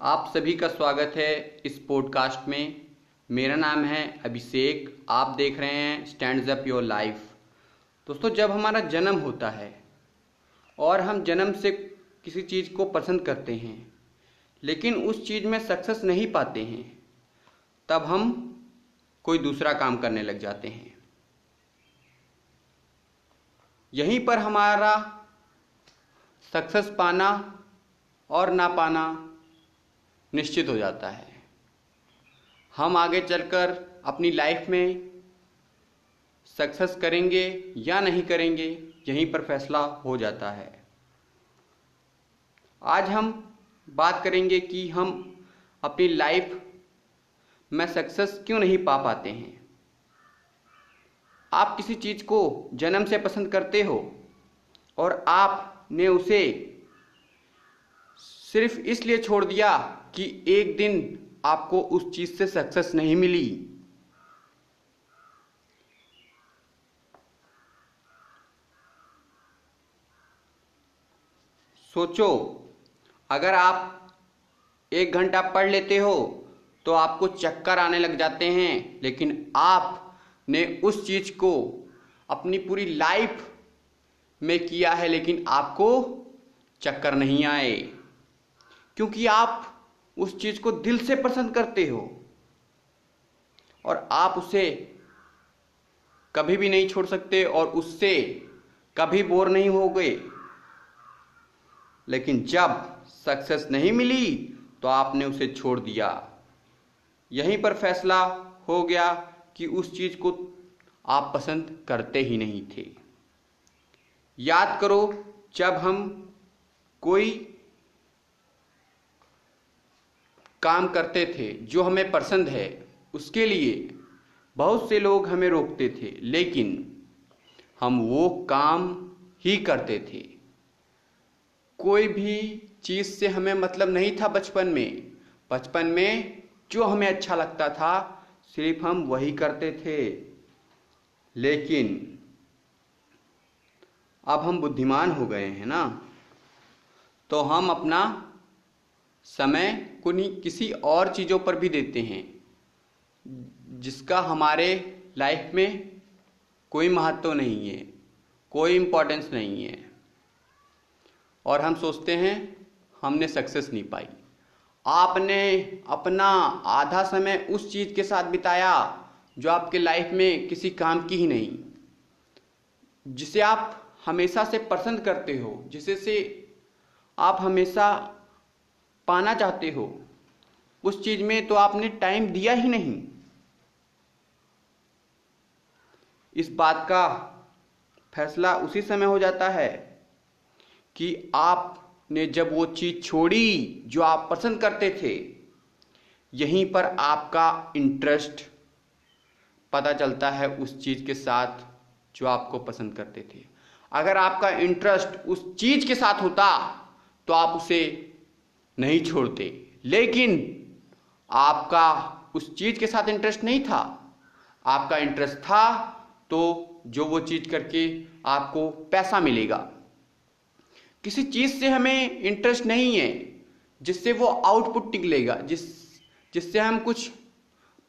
आप सभी का स्वागत है इस पॉडकास्ट में। मेरा नाम है अभिषेक, आप देख रहे हैं स्टैंड अप योर लाइफ दोस्तों, जब हमारा जन्म होता है और हम जन्म से किसी चीज़ को पसंद करते हैं, लेकिन उस चीज़ में सक्सेस नहीं पाते हैं, तब हम कोई दूसरा काम करने लग जाते हैं। यहीं पर हमारा सक्सेस पाना और ना पाना निश्चित हो जाता है। हम आगे चलकर अपनी लाइफ में सक्सेस करेंगे या नहीं करेंगे, यहीं पर फैसला हो जाता है। आज हम बात करेंगे कि हम अपनी लाइफ में सक्सेस क्यों नहीं पा पाते हैं। आप किसी चीज़ को जन्म से पसंद करते हो और आपने उसे सिर्फ़ इसलिए छोड़ दिया कि एक दिन आपको उस चीज़ से सक्सेस नहीं मिली। सोचो, अगर आप एक घंटा पढ़ लेते हो तो आपको चक्कर आने लग जाते हैं, लेकिन आपने उस चीज़ को अपनी पूरी लाइफ में किया है, लेकिन आपको चक्कर नहीं आए। क्योंकि आप उस चीज़ को दिल से पसंद करते हो और आप उसे कभी भी नहीं छोड़ सकते और उससे कभी बोर नहीं हो गए। लेकिन जब सक्सेस नहीं मिली तो आपने उसे छोड़ दिया। यहीं पर फैसला हो गया कि उस चीज़ को आप पसंद करते ही नहीं थे। याद करो, जब हम कोई काम करते थे, जो हमें पसंद है, उसके लिए बहुत से लोग हमें रोकते थे, लेकिन हम वो काम ही करते थे। कोई भी चीज़ से हमें मतलब नहीं था बचपन में। बचपन में जो हमें अच्छा लगता था, सिर्फ़ हम वही करते थे। लेकिन अब हम बुद्धिमान हो गए हैं ना तो हम अपना समय कुनी किसी और चीज़ों पर भी देते हैं, जिसका हमारे लाइफ में कोई महत्व नहीं है, कोई इम्पोर्टेंस नहीं है। और हम सोचते हैं, हमने सक्सेस नहीं पाई। आपने अपना आधा समय उस चीज़ के साथ बिताया, जो आपके लाइफ में किसी काम की ही नहीं, जिसे आप हमेशा से पसंद करते हो, जिसे से आप हमेशा पाना चाहते हो, उस चीज़ में तो आपने टाइम दिया ही नहीं। इस बात का फैसला उसी समय हो जाता है कि आपने जब वो चीज़ छोड़ी जो आप पसंद करते थे, यहीं पर आपका इंटरेस्ट पता चलता है उस चीज़ के साथ जो आपको पसंद करते थे। अगर आपका इंटरेस्ट उस चीज़ के साथ होता तो आप उसे नहीं छोड़ते। लेकिन आपका उस चीज़ के साथ इंटरेस्ट नहीं था। आपका इंटरेस्ट था तो जो वो चीज़ करके आपको पैसा मिलेगा। किसी चीज़ से हमें इंटरेस्ट नहीं है, जिससे वो आउटपुट निकलेगा, जिस, जिससे हम कुछ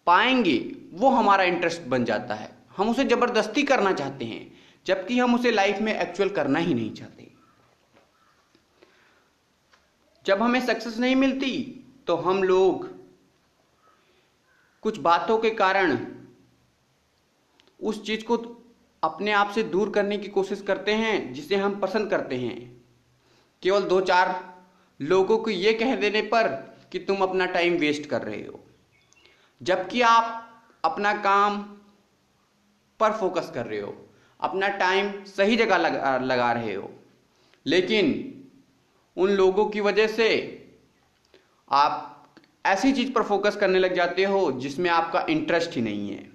पाएँगे, वो हमारा इंटरेस्ट बन जाता है। हम उसे ज़बरदस्ती करना चाहते हैं, जबकि हम उसे लाइफ में एक्चुअल करना ही नहीं चाहते। जब हमें सक्सेस नहीं मिलती तो हम लोग कुछ बातों के कारण उस चीज़ को अपने आप से दूर करने की कोशिश करते हैं जिसे हम पसंद करते हैं। केवल दो चार लोगों को यह कह देने पर कि तुम अपना टाइम वेस्ट कर रहे हो। जबकि आप अपना काम पर फोकस कर रहे हो अपना टाइम सही जगह लगा, लगा रहे हो। लेकिन उन लोगों की वजह से आप ऐसी चीज़ पर फोकस करने लग जाते हो जिसमें आपका इंटरेस्ट ही नहीं है।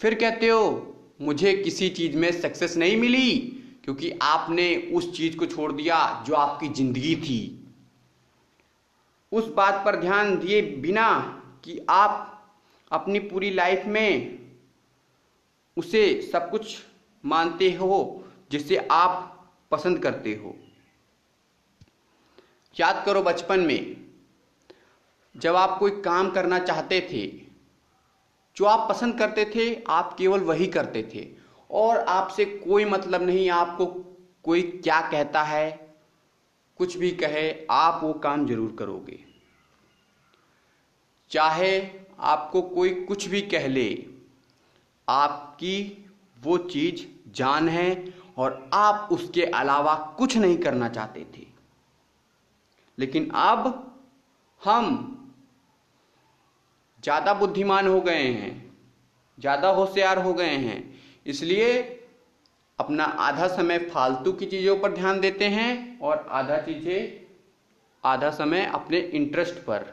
फिर कहते हो, मुझे किसी चीज़ में सक्सेस नहीं मिली क्योंकि आपने उस चीज़ को छोड़ दिया जो आपकी ज़िंदगी थी। उस बात पर ध्यान दिए बिना कि आप अपनी पूरी लाइफ में उसे सब कुछ मानते हो जिसे आप पसंद करते हो। याद करो बचपन में, जब आप कोई काम करना चाहते थे, जो आप पसंद करते थे, आप केवल वही करते थे। और आपसे कोई मतलब नहीं, आपको कोई क्या कहता है, कुछ भी कहे, आप वो काम ज़रूर करोगे। चाहे आपको कोई कुछ भी कह ले, आपकी वो चीज़ जान है और आप उसके अलावा कुछ नहीं करना चाहते थे। लेकिन अब हम ज़्यादा बुद्धिमान हो गए हैं, ज़्यादा होशियार हो गए हैं, इसलिए अपना आधा समय फालतू की चीज़ों पर ध्यान देते हैं और आधा चीज़ें, आधा समय अपने इंटरेस्ट पर।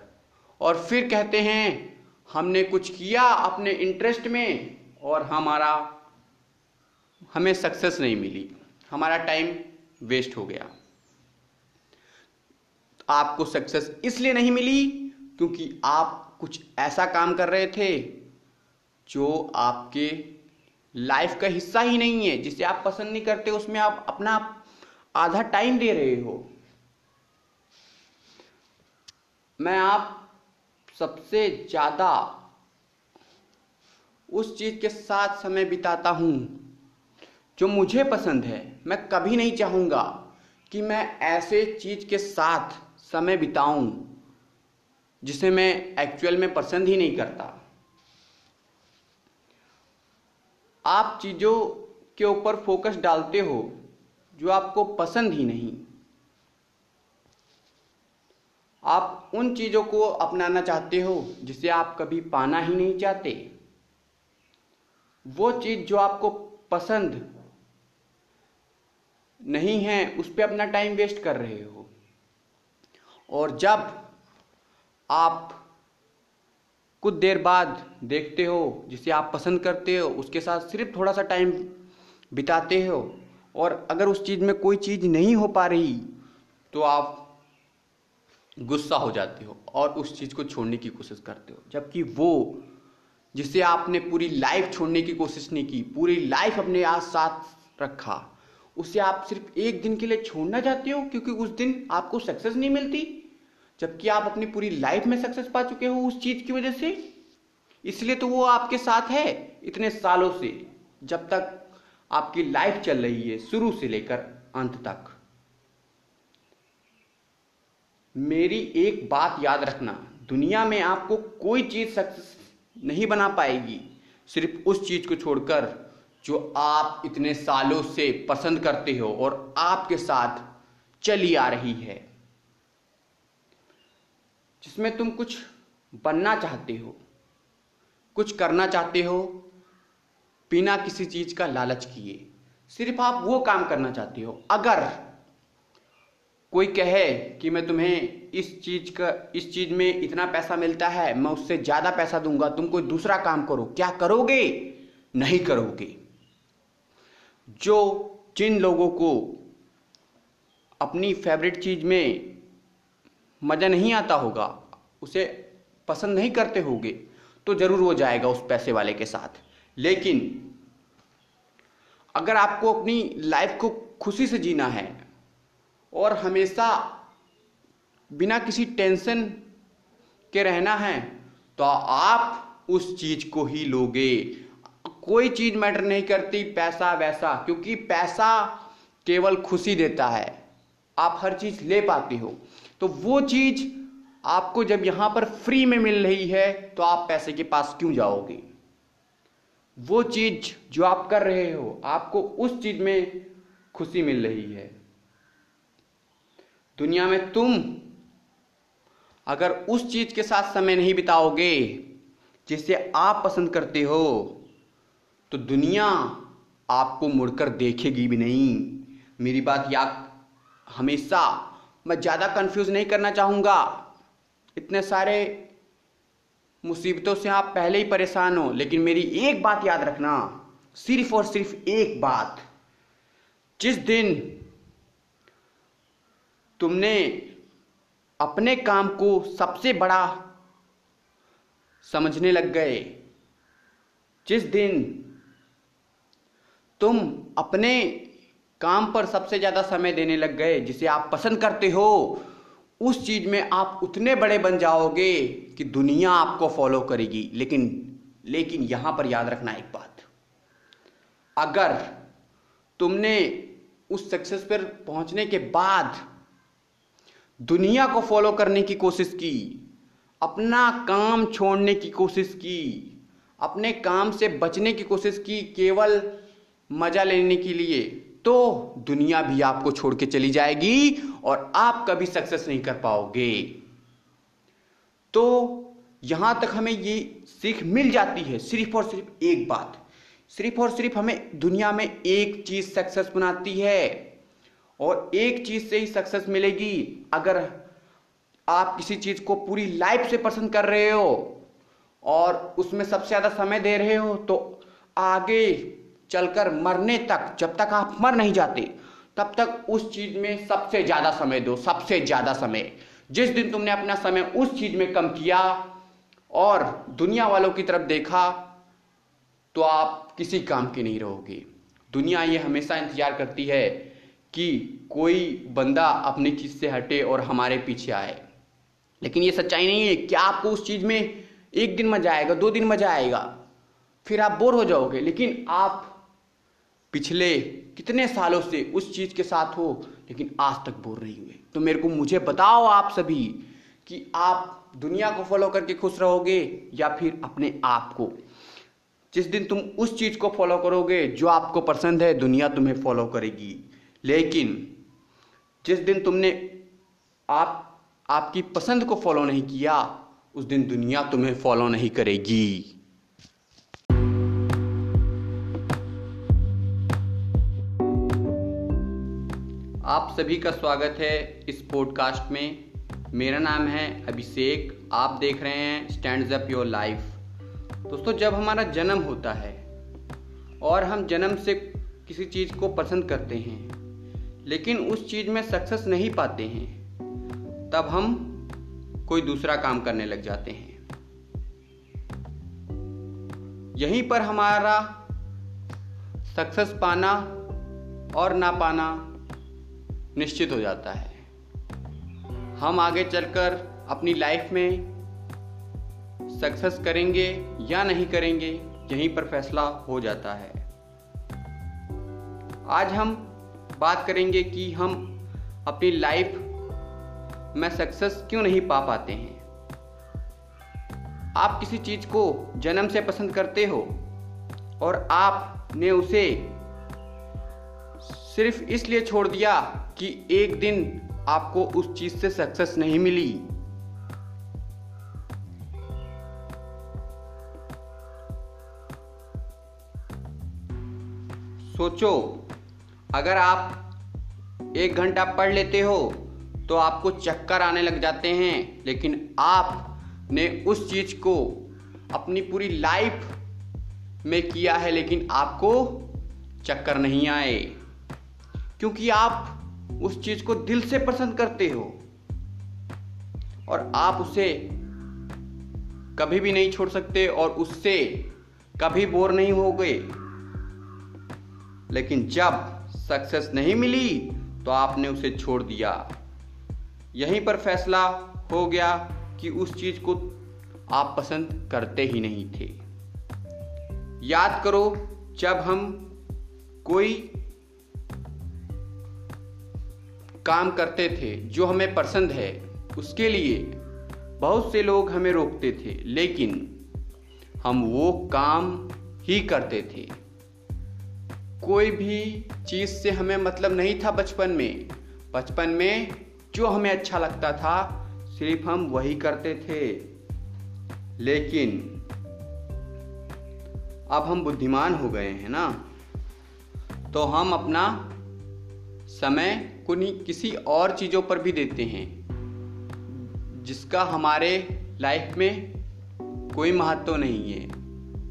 और फिर कहते हैं, हमने कुछ किया अपने इंटरेस्ट में और हमारा, हमें सक्सेस नहीं मिली। हमारा टाइम वेस्ट हो गया। आपको सक्सेस इसलिए नहीं मिली क्योंकि आप कुछ ऐसा काम कर रहे थे जो आपके लाइफ का हिस्सा ही नहीं है, जिसे आप पसंद नहीं करते, उसमें आप अपना आधा टाइम दे रहे हो। मैं आप सबसे ज़्यादा उस चीज़ के साथ समय बिताता हूँ जो मुझे पसंद है। मैं कभी नहीं चाहूँगा कि मैं ऐसे चीज़ के साथ समय बिताऊं, जिसे मैं एक्चुअल में पसंद ही नहीं करता। आप चीज़ों के ऊपर फोकस डालते हो, जो आपको पसंद ही नहीं। आप उन चीज़ों को अपनाना चाहते हो, जिसे आप कभी पाना ही नहीं चाहते। वो चीज़ जो आपको पसंद नहीं है, उस पर अपना टाइम वेस्ट कर रहे हो। और जब आप कुछ देर बाद देखते हो, जिसे आप पसंद करते हो, उसके साथ सिर्फ़ थोड़ा सा टाइम बिताते हो, और अगर उस चीज़ में कोई चीज़ नहीं हो पा रही तो आप गुस्सा हो जाते हो और उस चीज़ को छोड़ने की कोशिश करते हो। जबकि वो, जिसे आपने पूरी लाइफ छोड़ने की कोशिश नहीं की, पूरी लाइफ अपने आज साथ रखा उसे आप सिर्फ़ एक दिन के लिए छोड़ना चाहते हो क्योंकि उस दिन आपको सक्सेस नहीं मिलती? जबकि आप अपनी पूरी लाइफ में सक्सेस पा चुके हो उस चीज़ की वजह से। इसलिए तो वो आपके साथ है इतने सालों से, जब तक आपकी लाइफ चल रही है शुरू से लेकर अंत तक। मेरी एक बात याद रखना, दुनिया में आपको कोई चीज़ सक्सेस नहीं बना पाएगी, सिर्फ़ उस चीज़ को छोड़कर। जो आप इतने सालों से पसंद करते हो और आपके साथ चली आ रही है। जिसमें तुम कुछ बनना चाहते हो, कुछ करना चाहते हो, बिना किसी चीज़ का लालच किए, सिर्फ़ आप वो काम करना चाहते हो। अगर कोई कहे कि मैं तुम्हें इस चीज़ का, इस चीज़ में इतना पैसा मिलता है, मैं उससे ज़्यादा पैसा दूँगा, तुम कोई दूसरा काम करो, क्या करोगे? नहीं करोगे। जो जिन लोगों को अपनी फेवरेट चीज़ में मज़ा नहीं आता होगा, उसे पसंद नहीं करते होंगे तो ज़रूर वो जाएगा उस पैसे वाले के साथ। लेकिन अगर आपको अपनी लाइफ को खुशी से जीना है और हमेशा बिना किसी टेंशन के रहना है तो आप उस चीज़ को ही लोगे। कोई चीज़ मैटर नहीं करती, पैसा वैसा, क्योंकि पैसा केवल खुशी देता है। आप हर चीज़ ले पाते हो। तो वो चीज़ आपको जब यहाँ पर फ्री में मिल रही है तो आप पैसे के पास क्यों जाओगे? वो चीज़ जो आप कर रहे हो, आपको उस चीज़ में खुशी मिल रही है। दुनिया में तुम अगर उस चीज़ के साथ समय नहीं बिताओगे, जिसे आप पसंद करते हो तो दुनिया आपको मुड़कर देखेगी भी नहीं। मेरी बात याद, हमेशा मैं ज़्यादा कंफ्यूज नहीं करना चाहूँगा। इतने सारे मुसीबतों से आप पहले ही परेशान हो, लेकिन मेरी एक बात याद रखना, सिर्फ़ और सिर्फ़ एक बात। जिस दिन तुमने अपने काम को सबसे बड़ा समझने लग गए, जिस दिन तुम अपने काम पर सबसे ज़्यादा समय देने लग गए, जिसे आप पसंद करते हो, उस चीज़ में आप उतने बड़े बन जाओगे कि दुनिया आपको फॉलो करेगी। लेकिन लेकिन यहाँ पर याद रखना एक बात। अगर तुमने उस सक्सेस पर पहुँचने के बाद दुनिया को फॉलो करने की कोशिश की, अपना काम छोड़ने की कोशिश की, अपने काम से बचने की कोशिश की, केवल मज़ा लेने के लिए तो दुनिया भी आपको छोड़ के चली जाएगी और आप कभी सक्सेस नहीं कर पाओगे। तो यहाँ तक हमें ये सीख मिल जाती है, सिर्फ़ और सिर्फ़ एक बात। सिर्फ़ और सिर्फ़ हमें दुनिया में एक चीज़ सक्सेस बनाती है और एक चीज़ से ही सक्सेस मिलेगी। अगर आप किसी चीज़ को पूरी लाइफ से पसंद कर रहे हो और उसमें सबसे ज़्यादा समय दे रहे हो तो आगे चलकर मरने तक, जब तक आप मर नहीं जाते, तब तक उस चीज़ में सबसे ज़्यादा समय दो, सबसे ज़्यादा समय। जिस दिन तुमने अपना समय उस चीज़ में कम किया और दुनिया वालों की तरफ़ देखा तो आप किसी काम के नहीं रहोगे। दुनिया ये हमेशा इंतज़ार करती है कि कोई बंदा अपनी चीज़ से हटे और हमारे पीछे आए। लेकिन ये सच्चाई नहीं है क्या आपको उस चीज़ में एक दिन मज़ा आएगा, दो दिन मज़ा आएगा, फिर आप बोर हो जाओगे। लेकिन आप पिछले कितने सालों से उस चीज़ के साथ हो, लेकिन आज तक बोर नहीं हुए तो मेरे को मुझे बताओ आप सभी कि आप दुनिया को फॉलो करके खुश रहोगे या फिर अपने आप को। जिस दिन तुम उस चीज़ को फॉलो करोगे जो आपको पसंद है, दुनिया तुम्हें फॉलो करेगी। लेकिन जिस दिन तुमने आप, आपकी पसंद को फॉलो नहीं किया, उस दिन दुनिया तुम्हें फॉलो नहीं करेगी। आप सभी का स्वागत है इस पॉडकास्ट में। मेरा नाम है अभिषेक। आप देख रहे हैं स्टैंड अप योर लाइफ दोस्तों, जब हमारा जन्म होता है और हम जन्म से किसी चीज़ को पसंद करते हैं, लेकिन उस चीज़ में सक्सेस नहीं पाते हैं, तब हम कोई दूसरा काम करने लग जाते हैं। यहीं पर हमारा सक्सेस पाना और ना पाना निश्चित हो जाता है। हम आगे चलकर अपनी लाइफ में सक्सेस करेंगे या नहीं करेंगे, यहीं पर फैसला हो जाता है। आज हम बात करेंगे कि हम अपनी लाइफ में सक्सेस क्यों नहीं पा पाते हैं। आप किसी चीज़ को जन्म से पसंद करते हो और आपने उसे सिर्फ़ इसलिए छोड़ दिया कि एक दिन आपको उस चीज़ से सक्सेस नहीं मिली। सोचो, अगर आप एक घंटा पढ़ लेते हो तो आपको चक्कर आने लग जाते हैं, लेकिन आपने उस चीज़ को अपनी पूरी लाइफ में किया है, लेकिन आपको चक्कर नहीं आए। क्योंकि आप उस चीज़ को दिल से पसंद करते हो। और आप उसे कभी भी नहीं छोड़ सकते और उससे कभी बोर नहीं हो गए लेकिन जब सक्सेस नहीं मिली तो आपने उसे छोड़ दिया। यहीं पर फैसला हो गया कि उस चीज़ को आप पसंद करते ही नहीं थे। याद करो, जब हम कोई काम करते थे, जो हमें पसंद है, उसके लिए बहुत से लोग हमें रोकते थे, लेकिन हम वो काम ही करते थे। कोई भी चीज़ से हमें मतलब नहीं था बचपन में। बचपन में जो हमें अच्छा लगता था, सिर्फ़ हम वही करते थे। लेकिन अब हम बुद्धिमान हो गए हैं ना तो हम अपना समय कुनी किसी और चीज़ों पर भी देते हैं, जिसका हमारे लाइफ में कोई महत्व नहीं है,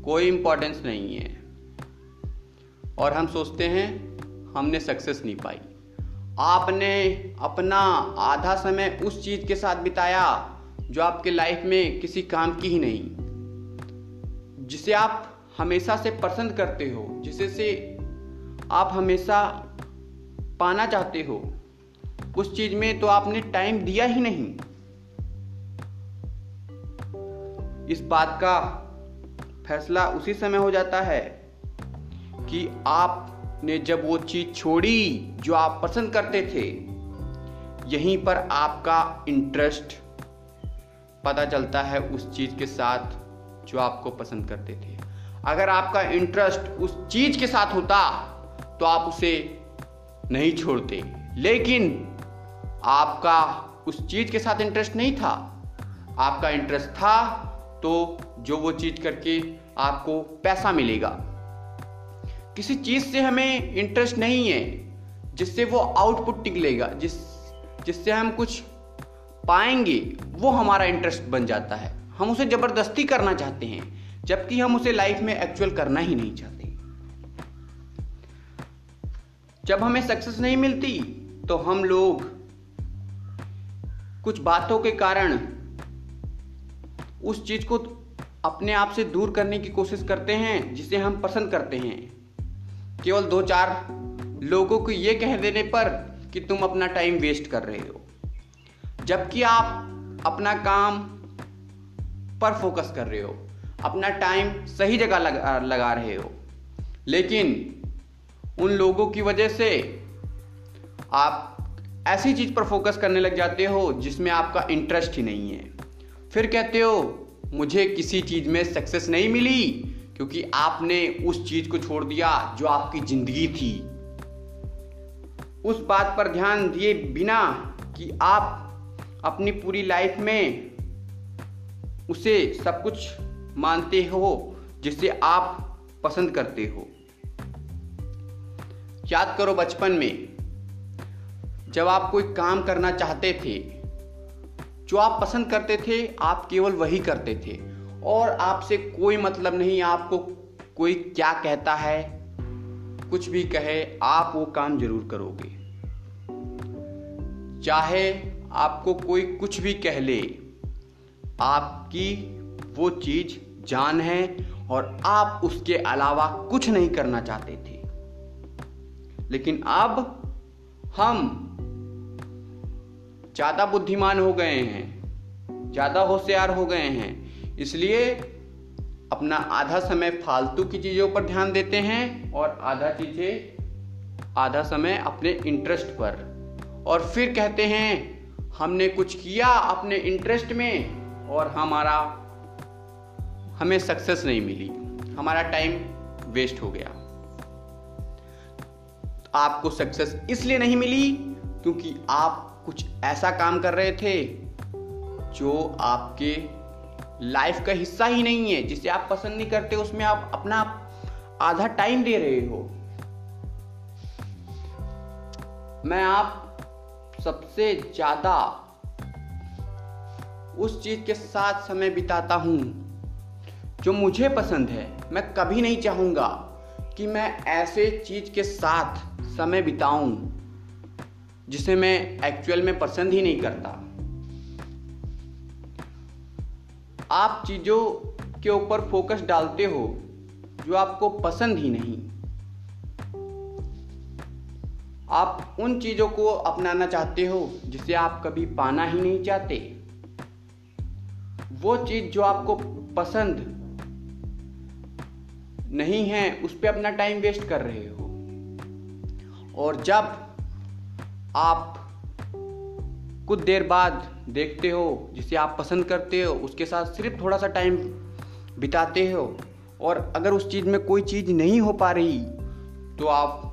कोई इम्पोर्टेंस नहीं है। और हम सोचते हैं, हमने सक्सेस नहीं पाई। आपने अपना आधा समय उस चीज़ के साथ बिताया, जो आपके लाइफ में किसी काम की ही नहीं, जिसे आप हमेशा से पसंद करते हो, जिसे से आप हमेशा पाना चाहते हो। उस चीज़ में तो आपने टाइम दिया ही नहीं। इस बात का फैसला उसी समय हो जाता है कि आपने जब वो चीज़ छोड़ी जो आप पसंद करते थे, यहीं पर आपका इंटरेस्ट पता चलता है उस चीज़ के साथ जो आपको पसंद करते थे। अगर आपका इंटरेस्ट उस चीज़ के साथ होता तो आप उसे नहीं छोड़ते। लेकिन आपका उस चीज़ के साथ इंटरेस्ट नहीं था। आपका इंटरेस्ट था तो जो वो चीज़ करके आपको पैसा मिलेगा। किसी चीज़ से हमें इंटरेस्ट नहीं है, जिससे वो आउटपुट निकलेगा, जिस, जिससे हम कुछ पाएँगे, वो हमारा इंटरेस्ट बन जाता है। हम उसे ज़बरदस्ती करना चाहते हैं, जबकि हम उसे लाइफ में एक्चुअल करना ही नहीं चाहते। जब हमें सक्सेस नहीं मिलती तो हम लोग कुछ बातों के कारण उस चीज़ को अपने आप से दूर करने की कोशिश करते हैं जिसे हम पसंद करते हैं। केवल दो चार लोगों को यह कह देने पर कि तुम अपना टाइम वेस्ट कर रहे हो जबकि आप अपना काम पर फोकस कर रहे हो अपना टाइम सही जगह लगा, लगा रहे हो। लेकिन उन लोगों की वजह से आप ऐसी चीज़ पर फोकस करने लग जाते हो जिसमें आपका इंटरेस्ट ही नहीं है। फिर कहते हो, मुझे किसी चीज़ में सक्सेस नहीं मिली क्योंकि आपने उस चीज़ को छोड़ दिया जो आपकी ज़िंदगी थी। उस बात पर ध्यान दिए बिना कि आप अपनी पूरी लाइफ में उसे सब कुछ मानते हो जिसे आप पसंद करते हो। याद करो बचपन में, जब आप कोई काम करना चाहते थे, जो आप पसंद करते थे, आप केवल वही करते थे। और आपसे कोई मतलब नहीं, आपको कोई क्या कहता है, कुछ भी कहे, आप वो काम ज़रूर करोगे। चाहे आपको कोई कुछ भी कह ले, आपकी वो चीज़ जान है और आप उसके अलावा कुछ नहीं करना चाहते थे। लेकिन अब हम ज़्यादा बुद्धिमान हो गए हैं, ज़्यादा होशियार हो गए हैं, इसलिए अपना आधा समय फालतू की चीज़ों पर ध्यान देते हैं और आधा चीज़ें, आधा समय अपने इंटरेस्ट पर। और फिर कहते हैं, हमने कुछ किया अपने इंटरेस्ट में और हमारा, हमें सक्सेस नहीं मिली। हमारा टाइम वेस्ट हो गया। आपको सक्सेस इसलिए नहीं मिली क्योंकि आप कुछ ऐसा काम कर रहे थे जो आपके लाइफ का हिस्सा ही नहीं है, जिसे आप पसंद नहीं करते, उसमें आप अपना आधा टाइम दे रहे हो। मैं आप सबसे ज़्यादा उस चीज़ के साथ समय बिताता हूँ जो मुझे पसंद है। मैं कभी नहीं चाहूँगा कि मैं ऐसे चीज़ के साथ समय बिताऊं, जिसे मैं एक्चुअल में पसंद ही नहीं करता। आप चीज़ों के ऊपर फोकस डालते हो, जो आपको पसंद ही नहीं। आप उन चीज़ों को अपनाना चाहते हो, जिसे आप कभी पाना ही नहीं चाहते। वो चीज़ जो आपको पसंद नहीं है, उस पर अपना टाइम वेस्ट कर रहे हो। और जब आप कुछ देर बाद देखते हो, जिसे आप पसंद करते हो, उसके साथ सिर्फ़ थोड़ा सा टाइम बिताते हो, और अगर उस चीज़ में कोई चीज़ नहीं हो पा रही तो आप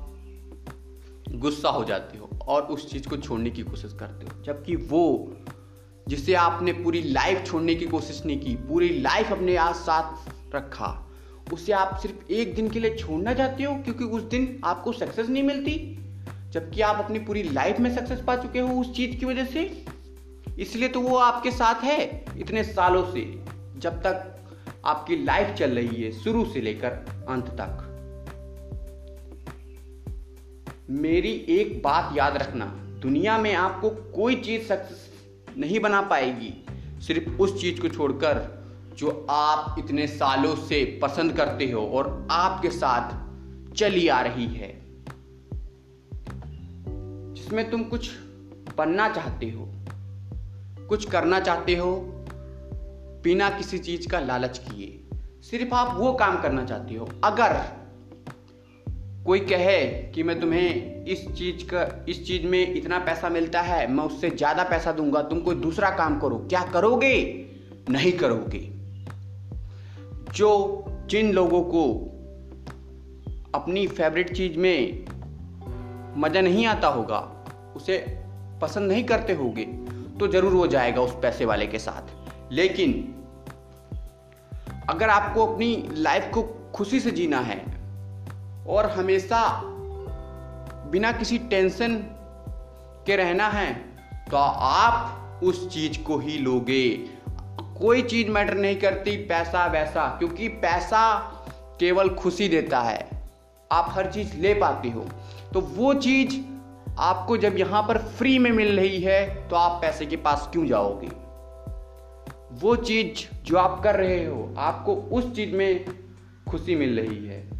गुस्सा हो जाते हो और उस चीज़ को छोड़ने की कोशिश करते हो। जबकि वो, जिसे आपने पूरी लाइफ छोड़ने की कोशिश नहीं की, पूरी लाइफ अपने आज साथ रखा उसे आप सिर्फ़ एक दिन के लिए छोड़ना चाहते हो, क्योंकि उस दिन आपको सक्सेस नहीं मिलती। जबकि आप अपनी पूरी लाइफ में सक्सेस पा चुके हो उस चीज़ की वजह से। इसलिए तो वो आपके साथ है इतने सालों से, जब तक आपकी लाइफ चल रही है शुरू से लेकर अंत तक। मेरी एक बात याद रखना, दुनिया में आपको कोई चीज़ सक्सेस नहीं बना पाएगी, सिर्फ़ उस चीज़ को छोड़कर। जो आप इतने सालों से पसंद करते हो और आपके साथ चली आ रही है, जिसमें तुम कुछ बनना चाहते हो, कुछ करना चाहते हो, बिना किसी चीज़ का लालच किए, सिर्फ़ आप वो काम करना चाहते हो। अगर कोई कहे कि मैं तुम्हें इस चीज़ का, इस चीज़ में इतना पैसा मिलता है, मैं उससे ज़्यादा पैसा दूँगा, तुम कोई दूसरा काम करो, क्या करोगे? नहीं करोगे। जो जिन लोगों को अपनी फेवरेट चीज़ में मज़ा नहीं आता होगा, उसे पसंद नहीं करते होगे तो ज़रूर वो जाएगा उस पैसे वाले के साथ। लेकिन अगर आपको अपनी लाइफ को खुशी से जीना है और हमेशा बिना किसी टेंशन के रहना है तो आप उस चीज़ को ही लोगे। कोई चीज़ मैटर नहीं करती, पैसा वैसा, क्योंकि पैसा केवल खुशी देता है। आप हर चीज़ ले पाते हो। तो वो चीज़ आपको जब यहाँ पर फ्री में मिल रही है तो आप पैसे के पास क्यों जाओगे? वो चीज़ जो आप कर रहे हो, आपको उस चीज़ में खुशी मिल रही है।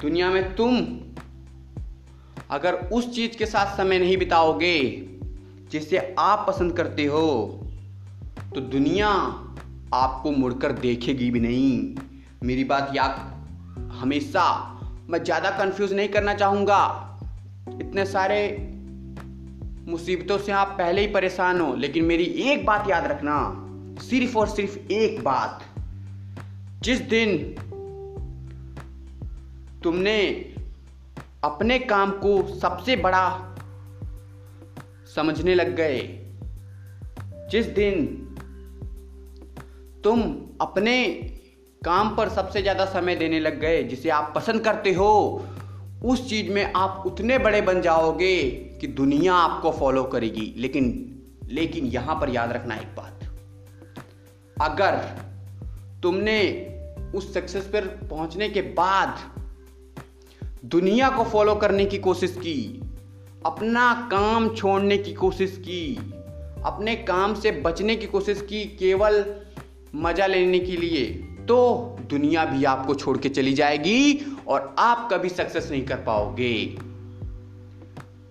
दुनिया में तुम अगर उस चीज़ के साथ समय नहीं बिताओगे, जिसे आप पसंद करते हो तो दुनिया आपको मुड़कर देखेगी भी नहीं। मेरी बात याद, हमेशा मैं ज़्यादा कंफ्यूज नहीं करना चाहूँगा। इतने सारे मुसीबतों से आप पहले ही परेशान हो, लेकिन मेरी एक बात याद रखना, सिर्फ़ और सिर्फ़ एक बात। जिस दिन तुमने अपने काम को सबसे बड़ा समझने लग गए, जिस दिन तुम अपने काम पर सबसे ज़्यादा समय देने लग गए, जिसे आप पसंद करते हो, उस चीज़ में आप उतने बड़े बन जाओगे कि दुनिया आपको फॉलो करेगी। लेकिन लेकिन यहाँ पर याद रखना एक बात। अगर तुमने उस सक्सेस पर पहुँचने के बाद दुनिया को फॉलो करने की कोशिश की, अपना काम छोड़ने की कोशिश की, अपने काम से बचने की कोशिश की, केवल मज़ा लेने के लिए तो दुनिया भी आपको छोड़ के चली जाएगी और आप कभी सक्सेस नहीं कर पाओगे।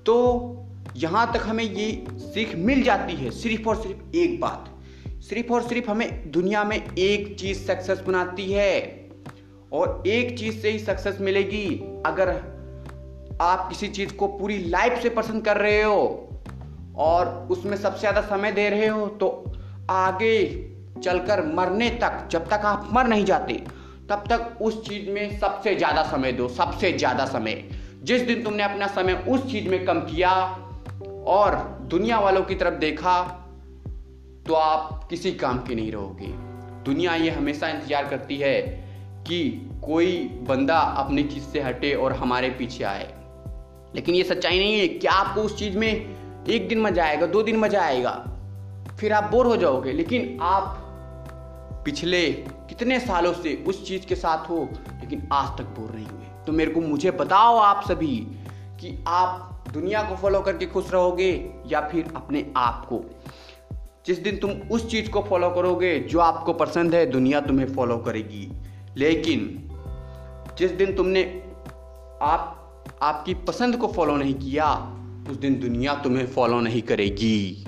तो यहाँ तक हमें ये सीख मिल जाती है, सिर्फ़ और सिर्फ़ एक बात। सिर्फ़ और सिर्फ़ हमें दुनिया में एक चीज़ सक्सेस बनाती है और एक चीज़ से ही सक्सेस मिलेगी। अगर आप किसी चीज़ को पूरी लाइफ से पसंद कर रहे हो और उसमें सबसे ज़्यादा समय दे रहे हो तो आगे चलकर मरने तक, जब तक आप मर नहीं जाते, तब तक उस चीज़ में सबसे ज़्यादा समय दो, सबसे ज़्यादा समय। जिस दिन तुमने अपना समय उस चीज़ में कम किया और दुनिया वालों की तरफ़ देखा तो आप किसी काम के नहीं रहोगे। दुनिया ये हमेशा इंतज़ार करती है कि कोई बंदा अपनी चीज़ से हटे और हमारे पीछे आए। लेकिन ये सच्चाई नहीं है क्या आपको उस चीज़ में एक दिन मज़ा आएगा, दो दिन मज़ा आएगा, फिर आप बोर हो जाओगे। लेकिन आप पिछले कितने सालों से उस चीज़ के साथ हो, लेकिन आज तक बोर नहीं हुए तो मेरे को मुझे बताओ आप सभी कि आप दुनिया को फॉलो करके खुश रहोगे या फिर अपने आप को। जिस दिन तुम उस चीज़ को फॉलो करोगे जो आपको पसंद है, दुनिया तुम्हें फॉलो करेगी। लेकिन जिस दिन तुमने आप, आपकी पसंद को फॉलो नहीं किया, उस दिन दुनिया तुम्हें फॉलो नहीं करेगी।